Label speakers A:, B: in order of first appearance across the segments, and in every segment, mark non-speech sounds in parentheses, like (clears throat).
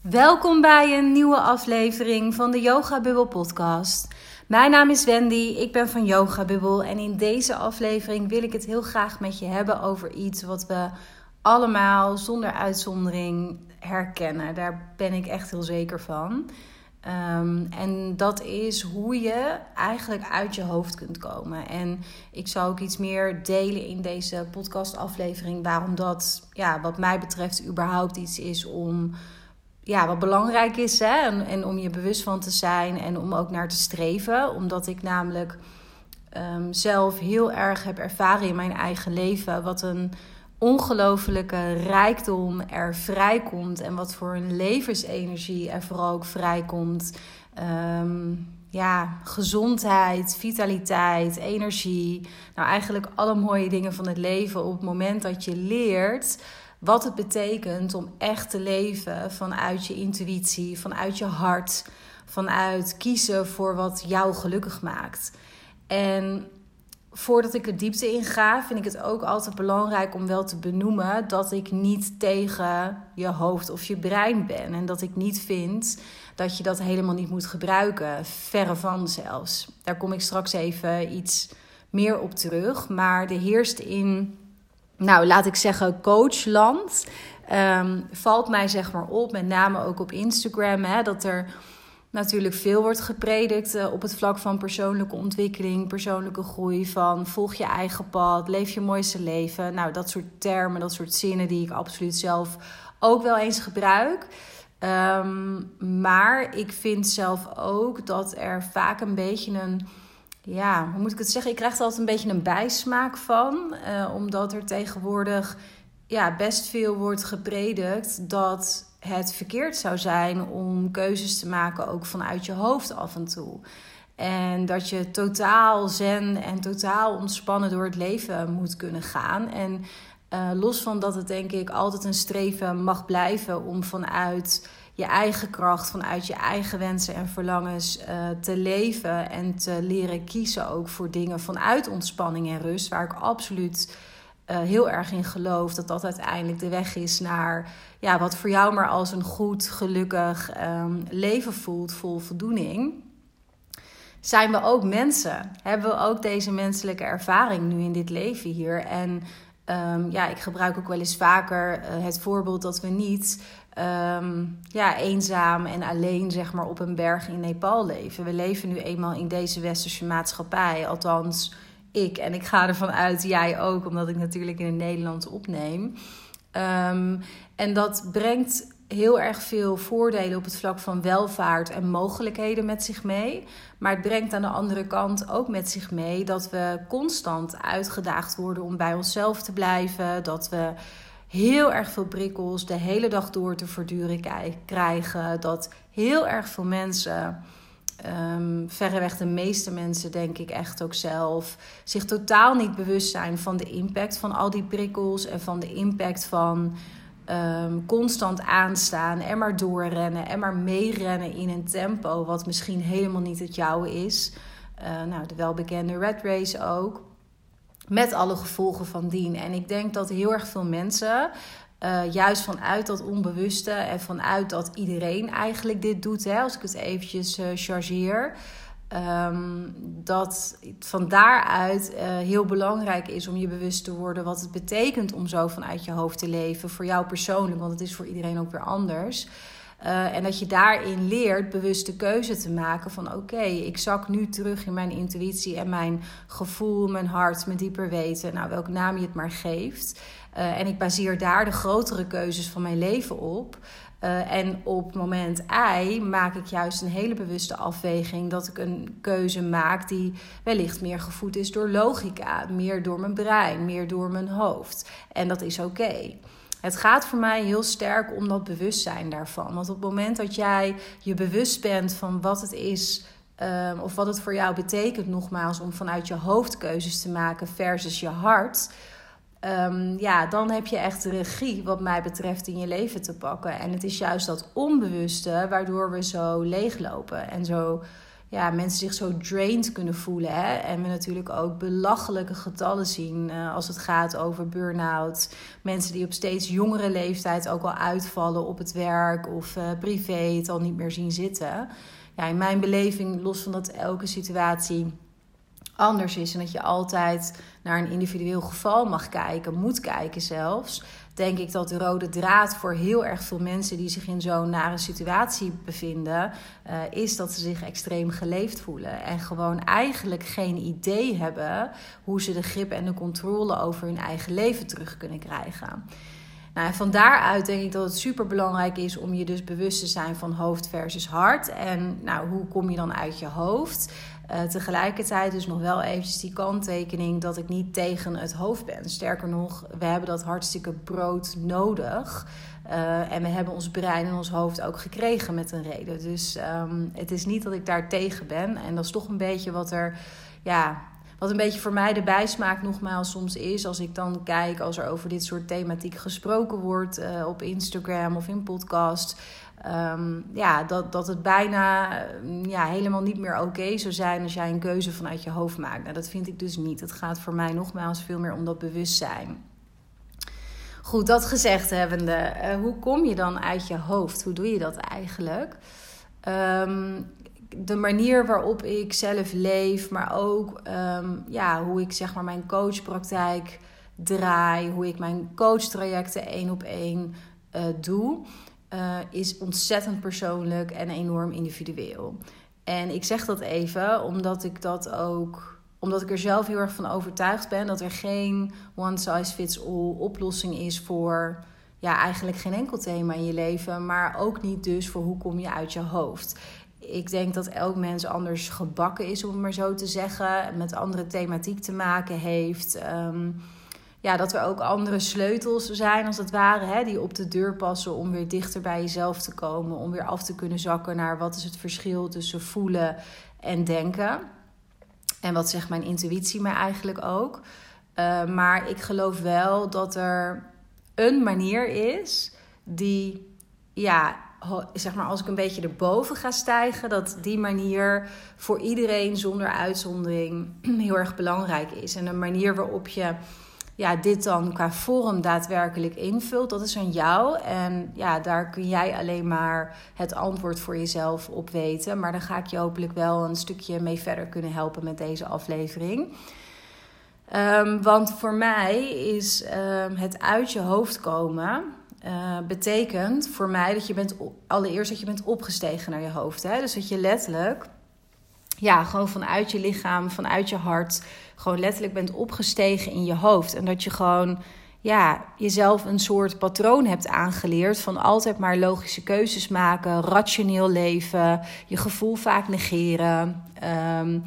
A: Welkom bij een nieuwe aflevering van de Yoga Bubble podcast. Mijn naam is Wendy, ik ben van Yoga Bubble en in deze aflevering wil ik het heel graag met je hebben over iets wat we allemaal zonder uitzondering herkennen. Daar ben ik echt heel zeker van. Um, en dat is hoe je eigenlijk uit je hoofd kunt komen. En ik zal ook iets meer delen in deze podcastaflevering. Waarom dat, ja, wat mij betreft, überhaupt iets is om. Ja, wat belangrijk is. Hè? En, en om je bewust van te zijn en om ook naar te streven. Omdat ik namelijk um, zelf heel erg heb ervaren in mijn eigen leven. Wat een ongelofelijke rijkdom er vrijkomt en wat voor een levensenergie er vooral ook vrijkomt. Um, ja, gezondheid, vitaliteit, energie. Nou, eigenlijk alle mooie dingen van het leven op het moment dat je leert wat het betekent om echt te leven vanuit je intuïtie, vanuit je hart, vanuit kiezen voor wat jou gelukkig maakt. En voordat ik er diepte in ga, vind ik het ook altijd belangrijk om wel te benoemen dat ik niet tegen je hoofd of je brein ben. En dat ik niet vind dat je dat helemaal niet moet gebruiken. Verre van zelfs. Daar kom ik straks even iets meer op terug. Maar de heerst in, nou laat ik zeggen, coachland. Um, valt mij zeg maar op, met name ook op Instagram, hè, dat er natuurlijk veel wordt gepredikt uh, op het vlak van persoonlijke ontwikkeling, persoonlijke groei, van volg je eigen pad, leef je mooiste leven. Nou, dat soort termen, dat soort zinnen die ik absoluut zelf ook wel eens gebruik. Um, maar ik vind zelf ook dat er vaak een beetje een, ja, hoe moet ik het zeggen? Ik krijg er altijd een beetje een bijsmaak van, uh, omdat er tegenwoordig ja, best veel wordt gepredikt dat het verkeerd zou zijn om keuzes te maken ook vanuit je hoofd af en toe. En dat je totaal zen en totaal ontspannen door het leven moet kunnen gaan. En uh, los van dat het denk ik altijd een streven mag blijven om vanuit je eigen kracht, vanuit je eigen wensen en verlangens uh, te leven en te leren kiezen ook voor dingen vanuit ontspanning en rust, waar ik absoluut uh, heel erg in geloof dat dat uiteindelijk de weg is naar ja, wat voor jou maar als een goed, gelukkig um, leven voelt, vol voldoening. Zijn we ook mensen? Hebben we ook deze menselijke ervaring nu in dit leven hier? En um, ja, ik gebruik ook wel eens vaker uh, het voorbeeld dat we niet um, ja, eenzaam en alleen zeg maar, op een berg in Nepal leven. We leven nu eenmaal in deze westerse maatschappij, althans ik. En ik ga ervan uit, jij ook, omdat ik natuurlijk in het Nederlands opneem. Um, en dat brengt heel erg veel voordelen op het vlak van welvaart en mogelijkheden met zich mee. Maar het brengt aan de andere kant ook met zich mee dat we constant uitgedaagd worden om bij onszelf te blijven. Dat we heel erg veel prikkels de hele dag door te verduren krijgen. Dat heel erg veel mensen um, verreweg de meeste mensen, denk ik echt ook zelf, zich totaal niet bewust zijn van de impact van al die prikkels en van de impact van um, constant aanstaan en maar doorrennen en maar meerennen in een tempo wat misschien helemaal niet het jouwe is. Uh, nou, de welbekende red race ook. Met alle gevolgen van dien. En ik denk dat heel erg veel mensen uh, juist vanuit dat onbewuste en vanuit dat iedereen eigenlijk dit doet, hè, als ik het eventjes uh, chargeer. Um, dat van daaruit uh, heel belangrijk is om je bewust te worden wat het betekent om zo vanuit je hoofd te leven. Voor jou persoonlijk, want het is voor iedereen ook weer anders. Uh, en dat je daarin leert bewust de keuze te maken van oké, ik zak nu terug in mijn intuïtie en mijn gevoel, mijn hart, mijn dieper weten. Nou, welke naam je het maar geeft. Uh, en ik baseer daar de grotere keuzes van mijn leven op. Uh, en op moment I maak ik juist een hele bewuste afweging dat ik een keuze maak die wellicht meer gevoed is door logica, meer door mijn brein, meer door mijn hoofd. En dat is oké. Het gaat voor mij heel sterk om dat bewustzijn daarvan. Want op het moment dat jij je bewust bent van wat het is. Um, of wat het voor jou betekent, nogmaals, om vanuit je hoofd keuzes te maken versus je hart. Um, ja, dan heb je echt regie, wat mij betreft, in je leven te pakken. En het is juist dat onbewuste waardoor we zo leeglopen en zo ja, mensen zich zo drained kunnen voelen. Hè? En we natuurlijk ook belachelijke getallen zien uh, als het gaat over burn-out. Mensen die op steeds jongere leeftijd ook al uitvallen op het werk of uh, privé het al niet meer zien zitten. Ja, in mijn beleving, los van dat elke situatie anders is en dat je altijd naar een individueel geval mag kijken, moet kijken zelfs, denk ik dat de rode draad voor heel erg veel mensen die zich in zo'n nare situatie bevinden, uh, is dat ze zich extreem geleefd voelen en gewoon eigenlijk geen idee hebben hoe ze de grip en de controle over hun eigen leven terug kunnen krijgen. Nou, van daaruit denk ik dat het super belangrijk is om je dus bewust te zijn van hoofd versus hart. En nou, hoe kom je dan uit je hoofd? Uh, tegelijkertijd dus nog wel eventjes die kanttekening dat ik niet tegen het hoofd ben. Sterker nog, we hebben dat hartstikke brood nodig. Uh, en we hebben ons brein en ons hoofd ook gekregen met een reden. Dus um, het is niet dat ik daar tegen ben. En dat is toch een beetje wat er, ja, wat een beetje voor mij de bijsmaak nogmaals soms is. Als ik dan kijk als er over dit soort thematiek gesproken wordt uh, op Instagram of in podcast. Um, ja, dat, dat het bijna ja, helemaal niet meer oké zou zijn als jij een keuze vanuit je hoofd maakt. Nou, dat vind ik dus niet. Het gaat voor mij nogmaals veel meer om dat bewustzijn. Goed, dat gezegd hebbende, uh, hoe kom je dan uit je hoofd? Hoe doe je dat eigenlijk? Um, de manier waarop ik zelf leef, maar ook um, ja, hoe ik zeg maar mijn coachpraktijk draai, hoe ik mijn coachtrajecten één op één uh, doe uh, is ontzettend persoonlijk en enorm individueel. En ik zeg dat even omdat ik dat ook omdat ik er zelf heel erg van overtuigd ben dat er geen one size fits all oplossing is voor ja, eigenlijk geen enkel thema in je leven, maar ook niet dus voor hoe kom je uit je hoofd. Ik denk dat elk mens anders gebakken is, om het maar zo te zeggen, met andere thematiek te maken heeft. Um, ja, dat er ook andere sleutels zijn, als het ware, hè, die op de deur passen om weer dichter bij jezelf te komen. Om weer af te kunnen zakken naar wat is het verschil tussen voelen en denken. En wat zegt mijn intuïtie mij eigenlijk ook. Uh, maar ik geloof wel dat er een manier is die, ja, zeg maar als ik een beetje erboven ga stijgen, dat die manier voor iedereen zonder uitzondering (clears throat) heel erg belangrijk is. En een manier waarop je ja, dit dan qua vorm daadwerkelijk invult, dat is aan jou. En ja, daar kun jij alleen maar het antwoord voor jezelf op weten. Maar dan ga ik je hopelijk wel een stukje mee verder kunnen helpen met deze aflevering. Um, want voor mij is um, het uit je hoofd komen. Uh, betekent voor mij dat je bent allereerst dat je bent opgestegen naar je hoofd. Hè? Dus dat je letterlijk ja, gewoon vanuit je lichaam, vanuit je hart, gewoon letterlijk bent opgestegen in je hoofd. En dat je gewoon ja, jezelf een soort patroon hebt aangeleerd van altijd maar logische keuzes maken, rationeel leven, je gevoel vaak negeren. Um,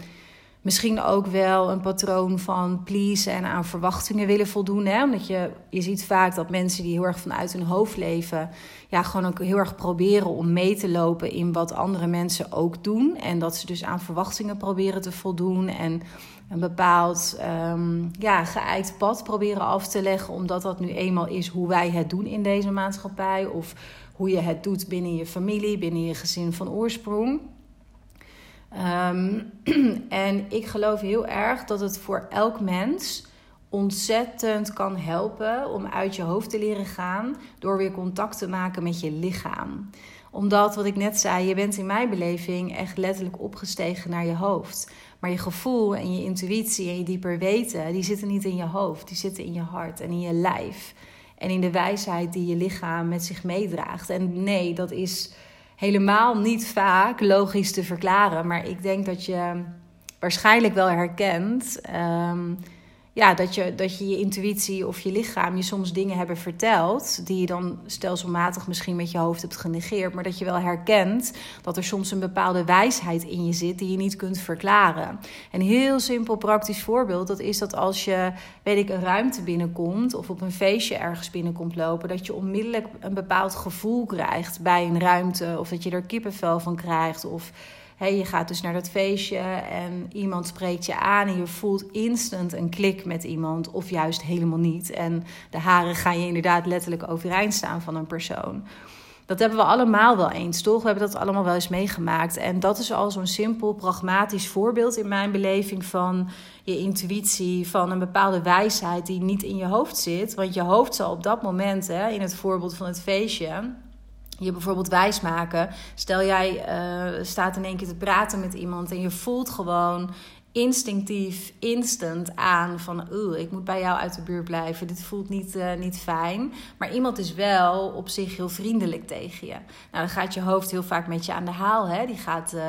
A: Misschien ook wel een patroon van pleasen en aan verwachtingen willen voldoen. Hè? Omdat je, je ziet vaak dat mensen die heel erg vanuit hun hoofd leven, ja, gewoon ook heel erg proberen om mee te lopen in wat andere mensen ook doen. En dat ze dus aan verwachtingen proberen te voldoen. En een bepaald um, ja, geëikt pad proberen af te leggen, omdat dat nu eenmaal is hoe wij het doen in deze maatschappij. Of hoe je het doet binnen je familie, binnen je gezin van oorsprong. Um, (clears throat) en ik geloof heel erg dat het voor elk mens ontzettend kan helpen om uit je hoofd te leren gaan door weer contact te maken met je lichaam. Omdat, wat ik net zei, je bent in mijn beleving echt letterlijk opgestegen naar je hoofd. Maar je gevoel en je intuïtie en je dieper weten, die zitten niet in je hoofd, die zitten in je hart en in je lijf. En in de wijsheid die je lichaam met zich meedraagt. En nee, dat is helemaal niet vaak logisch te verklaren. Maar ik denk dat je waarschijnlijk wel herkent. Um, ja, dat, je, dat je je intuïtie of je lichaam je soms dingen hebben verteld. die je dan stelselmatig misschien met je hoofd hebt genegeerd. maar dat je wel herkent dat er soms een bepaalde wijsheid in je zit. die je niet kunt verklaren. Een heel simpel praktisch voorbeeld: dat is dat als je, weet ik, een ruimte binnenkomt. of op een feestje ergens binnenkomt lopen. dat je onmiddellijk een bepaald gevoel krijgt bij een ruimte. of dat je er kippenvel van krijgt. of je gaat dus naar dat feestje en iemand spreekt je aan en je voelt instant een klik met iemand of juist helemaal niet. En de haren gaan je inderdaad letterlijk overeind staan van een persoon. Dat hebben we allemaal wel eens, toch? We hebben dat allemaal wel eens meegemaakt. En dat is al zo'n simpel, pragmatisch voorbeeld in mijn beleving van je intuïtie, van een bepaalde wijsheid die niet in je hoofd zit. Want je hoofd zal op dat moment, hè, in het voorbeeld van het feestje, je bijvoorbeeld wijs maken. Stel jij uh, staat in één keer te praten met iemand en je voelt gewoon instinctief, instant aan van... oeh, ik moet bij jou uit de buurt blijven, dit voelt niet, uh, niet fijn. Maar iemand is wel op zich heel vriendelijk tegen je. Nou, dan gaat je hoofd heel vaak met je aan de haal. Hè? Die gaat uh,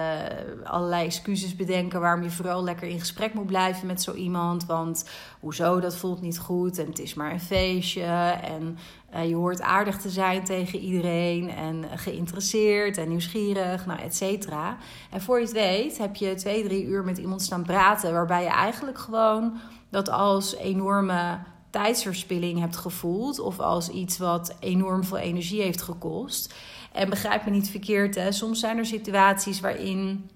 A: allerlei excuses bedenken... waarom je vooral lekker in gesprek moet blijven met zo iemand. Want hoezo, dat voelt niet goed en het is maar een feestje... en uh, je hoort aardig te zijn tegen iedereen en geïnteresseerd en nieuwsgierig, nou, et cetera. En voor je het weet heb je twee, drie uur met iemand staan praten... waarbij je eigenlijk gewoon dat als enorme tijdsverspilling hebt gevoeld... of als iets wat enorm veel energie heeft gekost. En begrijp me niet verkeerd, hè? soms zijn er situaties waarin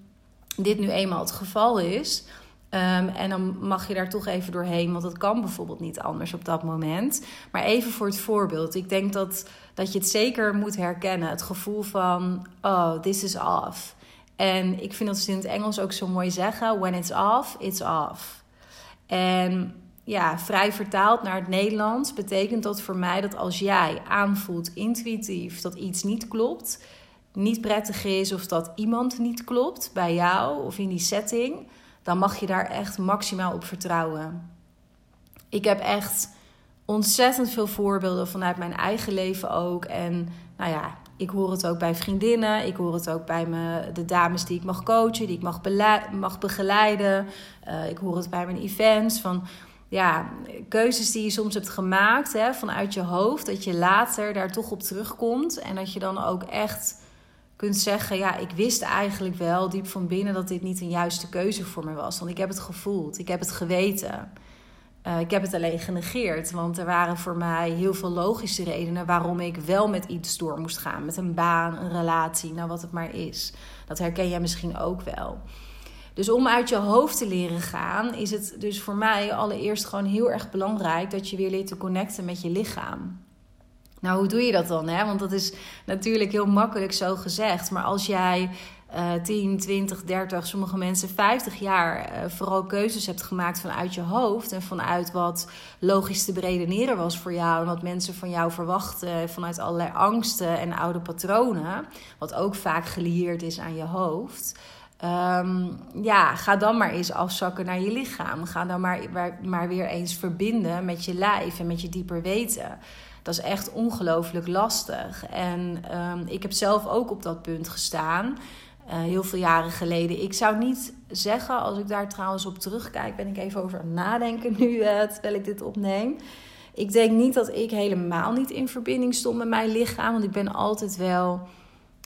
A: dit nu eenmaal het geval is... Um, en dan mag je daar toch even doorheen, want het kan bijvoorbeeld niet anders op dat moment. Maar even voor het voorbeeld. Ik denk dat, dat je het zeker moet herkennen. Het gevoel van, oh, this is off. En ik vind dat ze in het Engels ook zo mooi zeggen: when it's off, it's off. En ja, vrij vertaald naar het Nederlands betekent dat voor mij dat als jij aanvoelt intuïtief dat iets niet klopt, niet prettig is of dat iemand niet klopt bij jou of in die setting dan mag je daar echt maximaal op vertrouwen. Ik heb echt ontzettend veel voorbeelden vanuit mijn eigen leven ook. En nou ja, ik hoor het ook bij vriendinnen. Ik hoor het ook bij me, de dames die ik mag coachen, die ik mag, mag begeleiden. Uh, ik hoor het bij mijn events. Van ja, keuzes die je soms hebt gemaakt hè, vanuit je hoofd. Dat je later daar toch op terugkomt. En dat je dan ook echt kunt zeggen: Ja, ik wist eigenlijk wel diep van binnen dat dit niet een juiste keuze voor me was. Want ik heb het gevoeld, ik heb het geweten. Uh, ik heb het alleen genegeerd, want er waren voor mij heel veel logische redenen waarom ik wel met iets door moest gaan. Met een baan, een relatie, nou wat het maar is. Dat herken jij misschien ook wel. Dus om uit je hoofd te leren gaan, is het dus voor mij allereerst gewoon heel erg belangrijk dat je weer leert te connecten met je lichaam. Nou, hoe doe je dat dan? Hè? Want dat is natuurlijk heel makkelijk zo gezegd. Maar als jij uh, 10, 20, 30, sommige mensen 50 jaar uh, vooral keuzes hebt gemaakt vanuit je hoofd en vanuit wat logisch te beredeneren was voor jou en wat mensen van jou verwachten vanuit allerlei angsten en oude patronen, wat ook vaak gelieerd is aan je hoofd. Um, ja, ga dan maar eens afzakken naar je lichaam. Ga dan maar, maar, maar weer eens verbinden met je lijf en met je dieper weten. Dat is echt ongelooflijk lastig. En um, ik heb zelf ook op dat punt gestaan. Uh, heel veel jaren geleden. Ik zou niet zeggen, als ik daar trouwens op terugkijk, ben ik even over aan het nadenken nu uh, terwijl ik dit opneem. Ik denk niet dat ik helemaal niet in verbinding stond met mijn lichaam. Want ik ben altijd wel.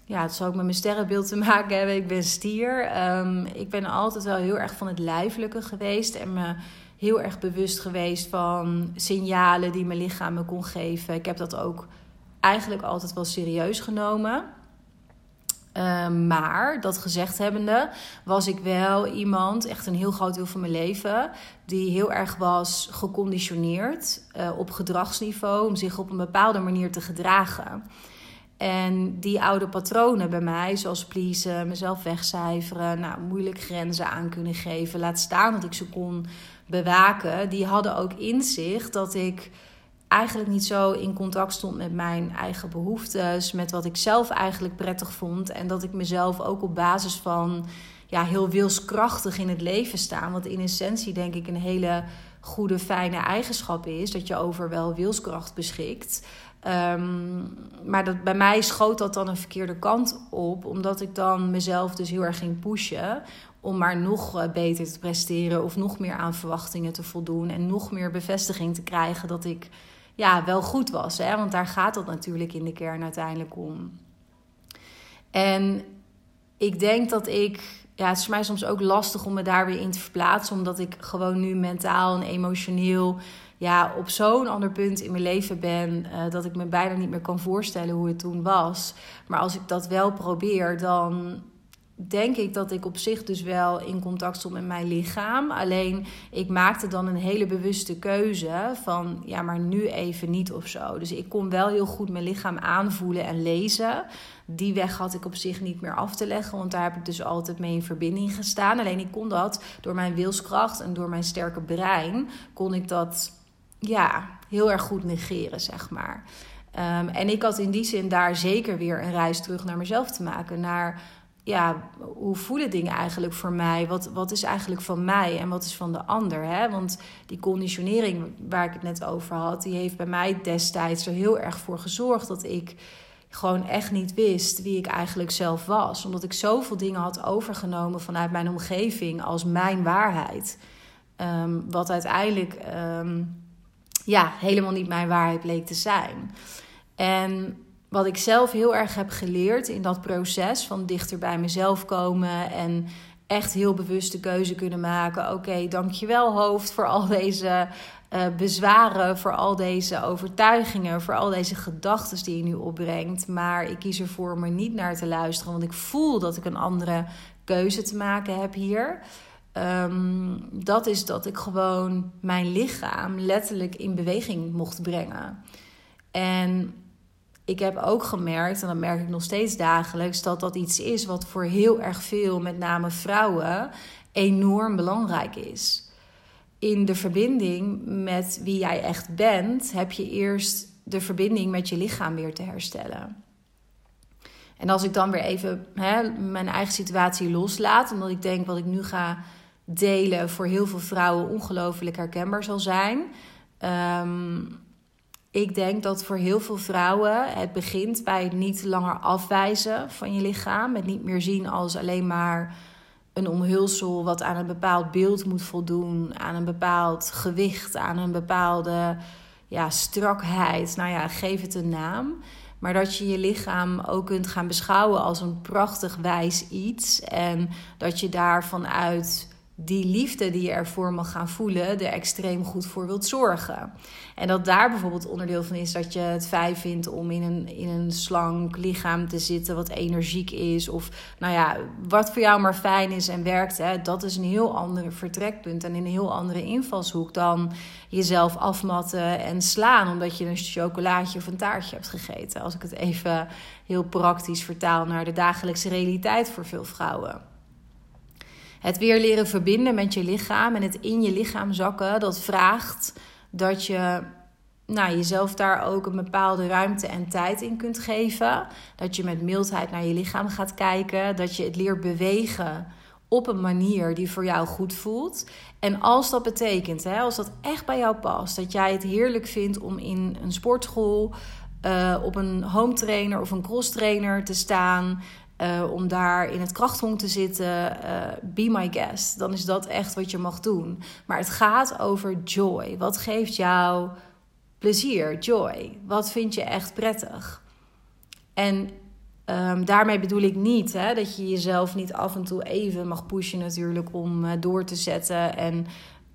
A: Ja, het zou ook met mijn sterrenbeeld te (laughs) maken hebben. Ik ben stier. Um, ik ben altijd wel heel erg van het lijfelijke geweest. En me heel erg bewust geweest van signalen die mijn lichaam me kon geven. Ik heb dat ook eigenlijk altijd wel serieus genomen. Uh, maar dat gezegd hebbende, was ik wel iemand, echt een heel groot deel van mijn leven, die heel erg was geconditioneerd uh, op gedragsniveau om zich op een bepaalde manier te gedragen. En die oude patronen bij mij, zoals pleasen, mezelf wegcijferen, nou, moeilijk grenzen aan kunnen geven, laat staan dat ik ze kon bewaken, die hadden ook inzicht dat ik eigenlijk niet zo in contact stond met mijn eigen behoeftes, met wat ik zelf eigenlijk prettig vond. En dat ik mezelf ook op basis van ja, heel wilskrachtig in het leven sta. Wat in essentie denk ik een hele goede, fijne eigenschap is. Dat je over wel wilskracht beschikt. Um, maar dat, bij mij schoot dat dan een verkeerde kant op, omdat ik dan mezelf dus heel erg ging pushen om maar nog eh, beter te presteren of nog meer aan verwachtingen te voldoen en nog meer bevestiging te krijgen dat ik ja, wel goed was. Hè? Want daar gaat het natuurlijk in de kern uiteindelijk om. En ik denk dat ik. Ja, het is voor mij soms ook lastig om me daar weer in te verplaatsen, omdat ik gewoon nu mentaal en emotioneel ja, op zo'n ander punt in mijn leven ben uh, dat ik me bijna niet meer kan voorstellen hoe het toen was. Maar als ik dat wel probeer, dan denk ik dat ik op zich dus wel in contact stond met mijn lichaam. Alleen ik maakte dan een hele bewuste keuze van ja, maar nu even niet of zo. Dus ik kon wel heel goed mijn lichaam aanvoelen en lezen. Die weg had ik op zich niet meer af te leggen, want daar heb ik dus altijd mee in verbinding gestaan. Alleen ik kon dat door mijn wilskracht en door mijn sterke brein, kon ik dat ja, heel erg goed negeren, zeg maar. Ehm, en ik had in die zin daar zeker weer een reis terug naar mezelf te maken. Naar ja, hoe voelen dingen eigenlijk voor mij? Wat, wat is eigenlijk van mij en wat is van de ander? Hè? Want die conditionering waar ik het net over had, die heeft bij mij destijds er heel erg voor gezorgd dat ik gewoon echt niet wist wie ik eigenlijk zelf was. Omdat ik zoveel dingen had overgenomen vanuit mijn omgeving als mijn waarheid. Ehm, wat uiteindelijk ehm, ja, helemaal niet mijn waarheid bleek te zijn. En wat ik zelf heel erg heb geleerd in dat proces van dichter bij mezelf komen en echt heel bewust de keuze kunnen maken. Oké, dankjewel hoofd voor al deze uh, bezwaren, voor al deze overtuigingen, voor al deze gedachten die je nu opbrengt. Maar ik kies ervoor om er niet naar te luisteren, want ik voel dat ik een andere keuze te maken heb hier. Um, dat is dat ik gewoon mijn lichaam letterlijk in beweging mocht brengen. En ik heb ook gemerkt, en dat merk ik nog steeds dagelijks, dat dat iets is wat voor heel erg veel, met name vrouwen, enorm belangrijk is. In de verbinding met wie jij echt bent, heb je eerst de verbinding met je lichaam weer te herstellen. En als ik dan weer even hè, mijn eigen situatie loslaat, omdat ik denk wat ik nu ga delen voor heel veel vrouwen ongelooflijk herkenbaar zal zijn. Um, ik denk dat voor heel veel vrouwen het begint bij het niet langer afwijzen van je lichaam. Het niet meer zien als alleen maar een omhulsel wat aan een bepaald beeld moet voldoen, aan een bepaald gewicht, aan een bepaalde ja, strakheid. Nou ja, geef het een naam. Maar dat je je lichaam ook kunt gaan beschouwen als een prachtig wijs iets. En dat je daar vanuit die liefde die je ervoor mag gaan voelen, er extreem goed voor wilt zorgen. En dat daar bijvoorbeeld onderdeel van is dat je het fijn vindt om in een, in een slank lichaam te zitten, wat energiek is. Of nou ja, wat voor jou maar fijn is en werkt. Hè, dat is een heel ander vertrekpunt en een heel andere invalshoek dan jezelf afmatten en slaan omdat je een chocolaatje of een taartje hebt gegeten. Als ik het even heel praktisch vertaal naar de dagelijkse realiteit voor veel vrouwen. Het weer leren verbinden met je lichaam en het in je lichaam zakken, dat vraagt dat je nou, jezelf daar ook een bepaalde ruimte en tijd in kunt geven. Dat je met mildheid naar je lichaam gaat kijken. Dat je het leert bewegen op een manier die voor jou goed voelt. En als dat betekent, hè, als dat echt bij jou past, dat jij het heerlijk vindt om in een sportschool. Uh, op een home trainer of een cross trainer te staan. Uh, om daar in het krachthong te zitten, uh, be my guest. Dan is dat echt wat je mag doen. Maar het gaat over joy. Wat geeft jou plezier, joy? Wat vind je echt prettig? En um, daarmee bedoel ik niet hè, dat je jezelf niet af en toe even mag pushen, natuurlijk, om uh, door te zetten en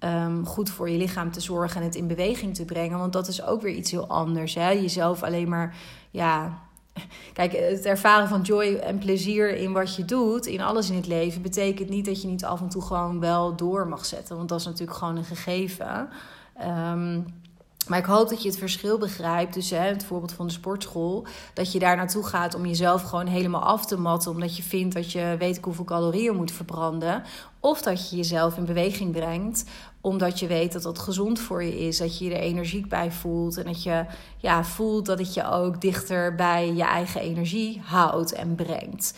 A: um, goed voor je lichaam te zorgen en het in beweging te brengen. Want dat is ook weer iets heel anders. Hè? Jezelf alleen maar ja, (laughs) Kijk, het ervaren van joy en plezier in wat je doet, in alles in het leven, betekent niet dat je niet af en toe gewoon wel door mag zetten. Want dat is natuurlijk gewoon een gegeven. Um, maar ik hoop dat je het verschil begrijpt. Hè, het voorbeeld van de sportschool. Dat je daar naartoe gaat om jezelf gewoon helemaal af te matten. Omdat je vindt dat je weet hoeveel calorieën moet verbranden. Of dat je jezelf in beweging brengt. Omdat je weet dat dat gezond voor je is. Dat je je er energiek bij voelt. En dat je ja, voelt dat het je ook dichter bij je eigen energie houdt en brengt.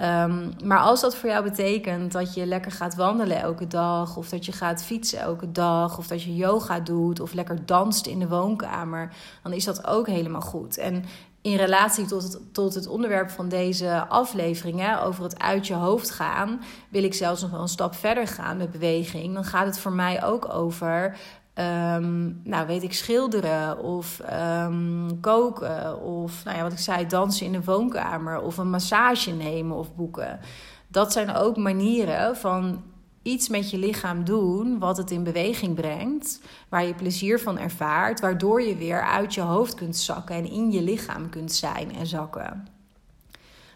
A: Um, maar als dat voor jou betekent dat je lekker gaat wandelen elke dag, of dat je gaat fietsen elke dag, of dat je yoga doet, of lekker danst in de woonkamer, dan is dat ook helemaal goed. En in relatie tot het, tot het onderwerp van deze aflevering, hè, over het uit je hoofd gaan, wil ik zelfs nog wel een stap verder gaan met beweging. Dan gaat het voor mij ook over Um, nou, weet ik, schilderen of um, koken of, nou ja, wat ik zei, dansen in de woonkamer of een massage nemen of boeken. Dat zijn ook manieren van iets met je lichaam doen wat het in beweging brengt, waar je plezier van ervaart, waardoor je weer uit je hoofd kunt zakken en in je lichaam kunt zijn en zakken.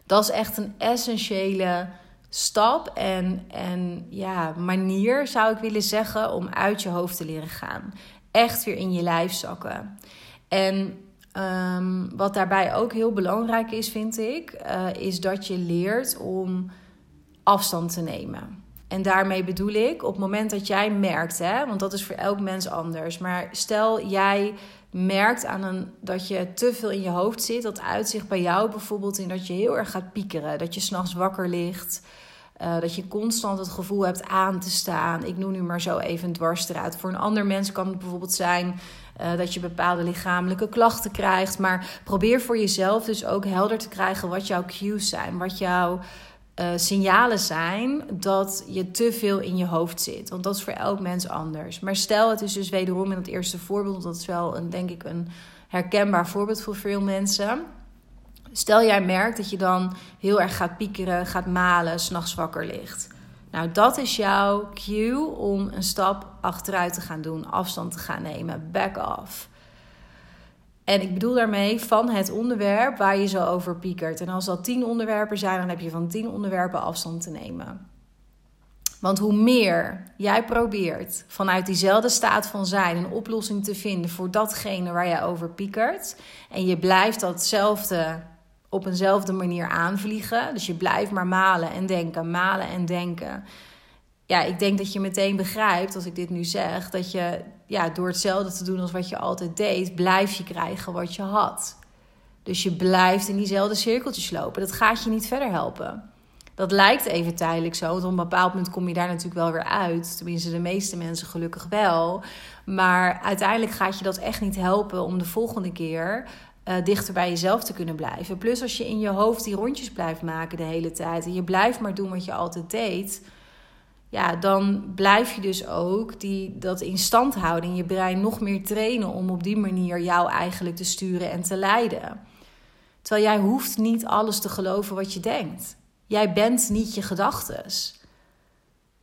A: Dat is echt een essentiële stap en, en ja, manier, zou ik willen zeggen, om uit je hoofd te leren gaan. Echt weer in je lijf zakken. En ehm, wat daarbij ook heel belangrijk is, vind ik, uh, is dat je leert om afstand te nemen. En daarmee bedoel ik, op het moment dat jij merkt, hè, want dat is voor elk mens anders, maar stel jij merkt aan een, dat je te veel in je hoofd zit, dat uitzicht bij jou bijvoorbeeld in dat je heel erg gaat piekeren, dat je s'nachts wakker ligt. Uh, dat je constant het gevoel hebt aan te staan. Ik noem nu maar zo even een dwarsstraat. Voor een ander mens kan het bijvoorbeeld zijn uh, dat je bepaalde lichamelijke klachten krijgt. Maar probeer voor jezelf dus ook helder te krijgen wat jouw cues zijn. Wat jouw uh, signalen zijn dat je te veel in je hoofd zit. Want dat is voor elk mens anders. Maar stel, het is dus wederom in het eerste voorbeeld, dat is wel een, denk ik een herkenbaar voorbeeld voor veel mensen. Stel jij merkt dat je dan heel erg gaat piekeren, gaat malen, s'nachts wakker ligt. Nou, dat is jouw cue om een stap achteruit te gaan doen, afstand te gaan nemen, back off. En ik bedoel daarmee van het onderwerp waar je zo over piekert. En als dat tien onderwerpen zijn, dan heb je van tien onderwerpen afstand te nemen. Want hoe meer jij probeert vanuit diezelfde staat van zijn een oplossing te vinden voor datgene waar jij over piekert, en je blijft datzelfde op eenzelfde manier aanvliegen, dus je blijft maar malen en denken, malen en denken. Ja, ik denk dat je meteen begrijpt, als ik dit nu zeg, dat je ja, door hetzelfde te doen als wat je altijd deed, blijf je krijgen wat je had. Dus je blijft in diezelfde cirkeltjes lopen. Dat gaat je niet verder helpen. Dat lijkt even tijdelijk zo, want op een bepaald moment kom je daar natuurlijk wel weer uit. Tenminste, de meeste mensen gelukkig wel. Maar uiteindelijk gaat je dat echt niet helpen om de volgende keer uh, dichter bij jezelf te kunnen blijven. Plus als je in je hoofd die rondjes blijft maken de hele tijd en je blijft maar doen wat je altijd deed ja, dan blijf je dus ook die, dat in stand houden in je brein nog meer trainen om op die manier jou eigenlijk te sturen en te leiden. Terwijl jij hoeft niet alles te geloven wat je denkt. Jij bent niet je gedachtes.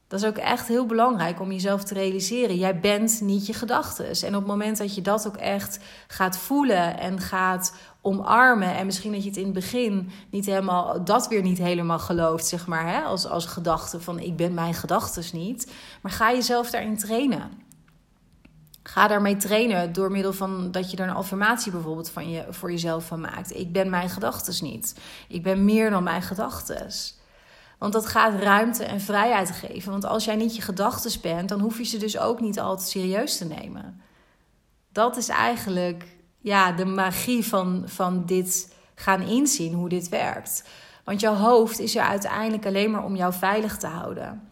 A: Dat is ook echt heel belangrijk om jezelf te realiseren. Jij bent niet je gedachtes. En op het moment dat je dat ook echt gaat voelen en gaat omarmen. En misschien dat je het in het begin niet helemaal, dat weer niet helemaal gelooft, zeg maar, hè? Als, als gedachte van ik ben mijn gedachtes niet. Maar ga jezelf daarin trainen. Ga daarmee trainen door middel van dat je er een affirmatie bijvoorbeeld van je, voor jezelf van maakt. Ik ben mijn gedachtes niet. Ik ben meer dan mijn gedachtes. Want dat gaat ruimte en vrijheid geven. Want als jij niet je gedachtes bent, dan hoef je ze dus ook niet altijd serieus te nemen. Dat is eigenlijk ja, de magie van, van dit gaan inzien, hoe dit werkt. Want jouw hoofd is er uiteindelijk alleen maar om jou veilig te houden.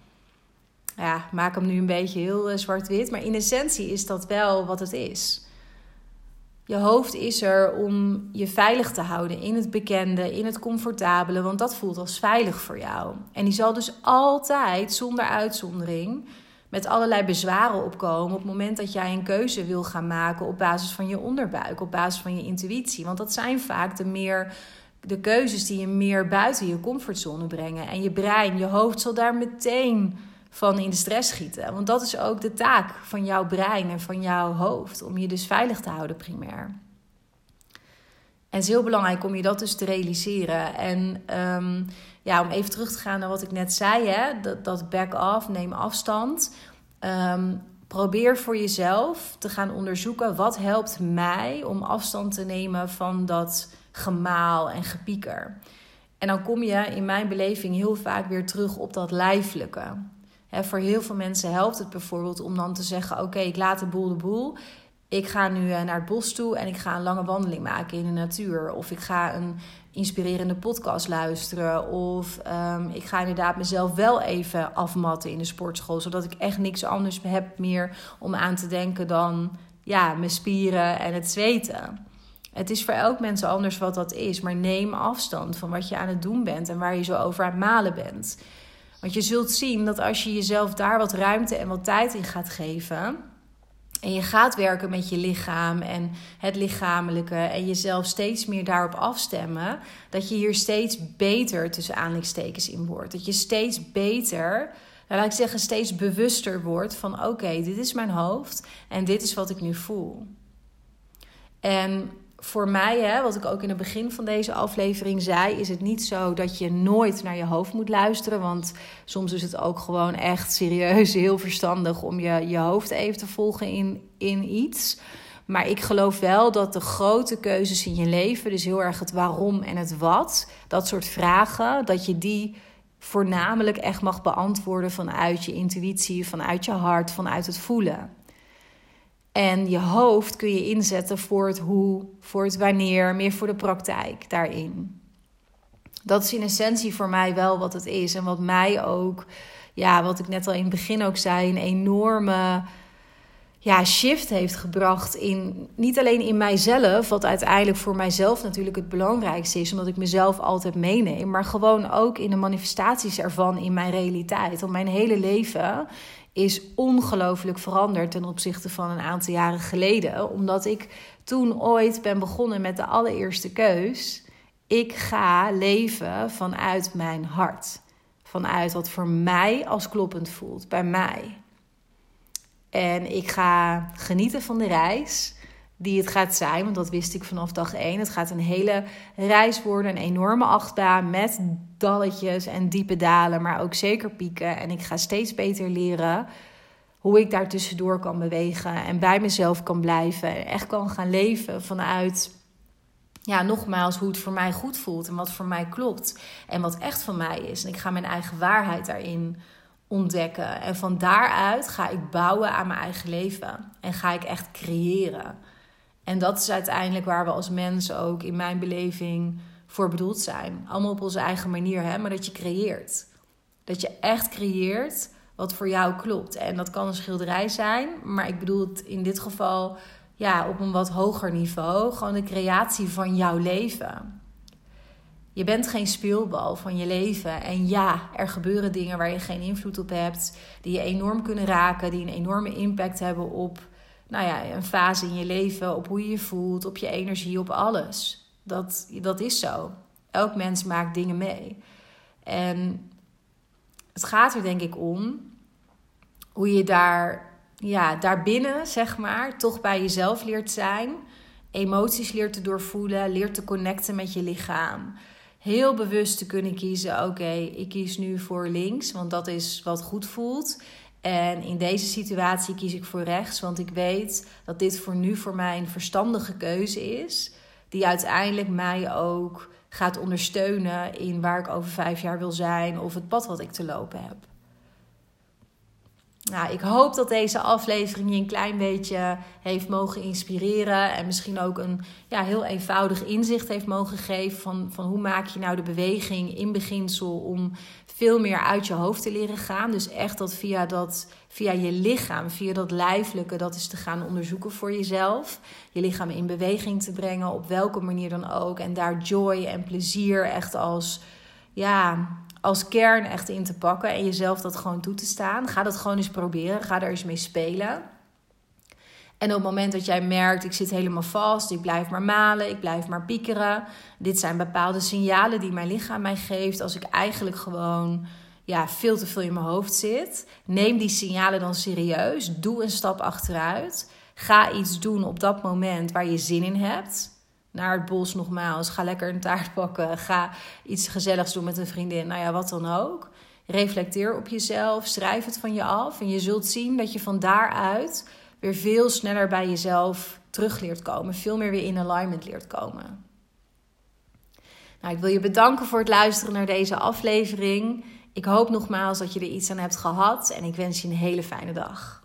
A: Ja, maak hem nu een beetje heel uh, zwart-wit, maar in essentie is dat wel wat het is. Je hoofd is er om je veilig te houden in het bekende, in het comfortabele, want dat voelt als veilig voor jou. En die zal dus altijd, zonder uitzondering, met allerlei bezwaren opkomen op het moment dat jij een keuze wil gaan maken op basis van je onderbuik, op basis van je intuïtie. Want dat zijn vaak de meer de keuzes die je meer buiten je comfortzone brengen. En je brein, je hoofd zal daar meteen van in de stress schieten. Want dat is ook de taak van jouw brein en van jouw hoofd. Om je dus veilig te houden primair. En het is heel belangrijk om je dat dus te realiseren. En ehm, ja, om even terug te gaan naar wat ik net zei, hè, dat, dat back-off, neem afstand. Um, probeer voor jezelf te gaan onderzoeken wat helpt mij om afstand te nemen van dat gemaal en gepieker. En dan kom je in mijn beleving heel vaak weer terug op dat lijfelijke. He, voor heel veel mensen helpt het bijvoorbeeld om dan te zeggen: Oké, ik laat de boel de boel. Ik ga nu eh, naar het bos toe en ik ga een lange wandeling maken in de natuur. Of ik ga een inspirerende podcast luisteren. Of um, ik ga inderdaad mezelf wel even afmatten in de sportschool. Zodat ik echt niks anders heb meer om aan te denken dan ja, mijn spieren en het zweten. Het is voor elk mens anders wat dat is. Maar neem afstand van wat je aan het doen bent en waar je zo over aan het malen bent. Want je zult zien dat als je jezelf daar wat ruimte en wat tijd in gaat geven en je gaat werken met je lichaam en het lichamelijke en jezelf steeds meer daarop afstemmen, dat je hier steeds beter tussen aanleidingstekens in wordt. Dat je steeds beter, nou, laat ik zeggen, steeds bewuster wordt van oké, dit is mijn hoofd en dit is wat ik nu voel. En voor mij, hè, wat ik ook in het begin van deze aflevering zei, is het niet zo dat je nooit naar je hoofd moet luisteren. Want soms is het ook gewoon echt serieus heel verstandig om je, je hoofd even te volgen in, in iets. Maar ik geloof wel dat de grote keuzes in je leven, dus heel erg het waarom en het wat, dat soort vragen, dat je die voornamelijk echt mag beantwoorden vanuit je intuïtie, vanuit je hart, vanuit het voelen. En je hoofd kun je inzetten voor het hoe, voor het wanneer, meer voor de praktijk daarin. Dat is in essentie voor mij wel wat het is. En wat mij ook, ja, wat ik net al in het begin ook zei, een enorme ja, shift heeft gebracht in niet alleen in mijzelf, wat uiteindelijk voor mijzelf natuurlijk het belangrijkste is, omdat ik mezelf altijd meeneem, maar gewoon ook in de manifestaties ervan in mijn realiteit. Want mijn hele leven is ongelooflijk veranderd ten opzichte van een aantal jaren geleden, omdat ik toen ooit ben begonnen met de allereerste keus. Ik ga leven vanuit mijn hart. Vanuit wat voor mij als kloppend voelt, bij mij. En ik ga genieten van de reis die het gaat zijn. Want dat wist ik vanaf dag één. Het gaat een hele reis worden. Een enorme achtbaan met dalletjes en diepe dalen. Maar ook zeker pieken. En ik ga steeds beter leren hoe ik daar tussendoor kan bewegen. En bij mezelf kan blijven. En echt kan gaan leven vanuit... Ja, nogmaals, hoe het voor mij goed voelt en wat voor mij klopt. En wat echt van mij is. En ik ga mijn eigen waarheid daarin ontdekken. En van daaruit ga ik bouwen aan mijn eigen leven. En ga ik echt creëren. En dat is uiteindelijk waar we als mensen ook in mijn beleving voor bedoeld zijn. Allemaal op onze eigen manier, hè? maar dat je creëert. Dat je echt creëert wat voor jou klopt. En dat kan een schilderij zijn, maar ik bedoel het in dit geval ja, op een wat hoger niveau. Gewoon de creatie van jouw leven. Je bent geen speelbal van je leven. En ja, er gebeuren dingen waar je geen invloed op hebt, die je enorm kunnen raken, die een enorme impact hebben op nou ja, een fase in je leven, op hoe je je voelt, op je energie, op alles. Dat, dat is zo. Elk mens maakt dingen mee. En het gaat er denk ik om hoe je daar, ja, daarbinnen, zeg maar, toch bij jezelf leert zijn. Emoties leert te doorvoelen, leert te connecten met je lichaam heel bewust te kunnen kiezen: oké, ik kies nu voor links, want dat is wat goed voelt. En in deze situatie kies ik voor rechts, want ik weet dat dit voor nu voor mij een verstandige keuze is, die uiteindelijk mij ook gaat ondersteunen in waar ik over vijf jaar wil zijn of het pad wat ik te lopen heb. Nou, ik hoop dat deze aflevering je een klein beetje heeft mogen inspireren. En misschien ook een ja, heel eenvoudig inzicht heeft mogen geven van, van hoe maak je nou de beweging in beginsel om veel meer uit je hoofd te leren gaan. Dus echt dat via, dat via je lichaam, via dat lijfelijke, dat is te gaan onderzoeken voor jezelf. Je lichaam in beweging te brengen, op welke manier dan ook. En daar joy en plezier echt als ja, als kern echt in te pakken en jezelf dat gewoon toe te staan. Ga dat gewoon eens proberen. Ga er eens mee spelen. En op het moment dat jij merkt, ik zit helemaal vast, ik blijf maar malen, ik blijf maar piekeren. Dit zijn bepaalde signalen die mijn lichaam mij geeft als ik eigenlijk gewoon ja, veel te veel in mijn hoofd zit. Neem die signalen dan serieus. Doe een stap achteruit. Ga iets doen op dat moment waar je zin in hebt naar het bos nogmaals. Ga lekker een taart pakken. Ga iets gezelligs doen met een vriendin. Nou ja, wat dan ook. Reflecteer op jezelf. Schrijf het van je af. En je zult zien dat je van daaruit weer veel sneller bij jezelf terug leert komen. Veel meer weer in alignment leert komen. Nou, ik wil je bedanken voor het luisteren naar deze aflevering. Ik hoop nogmaals dat je er iets aan hebt gehad. En ik wens je een hele fijne dag.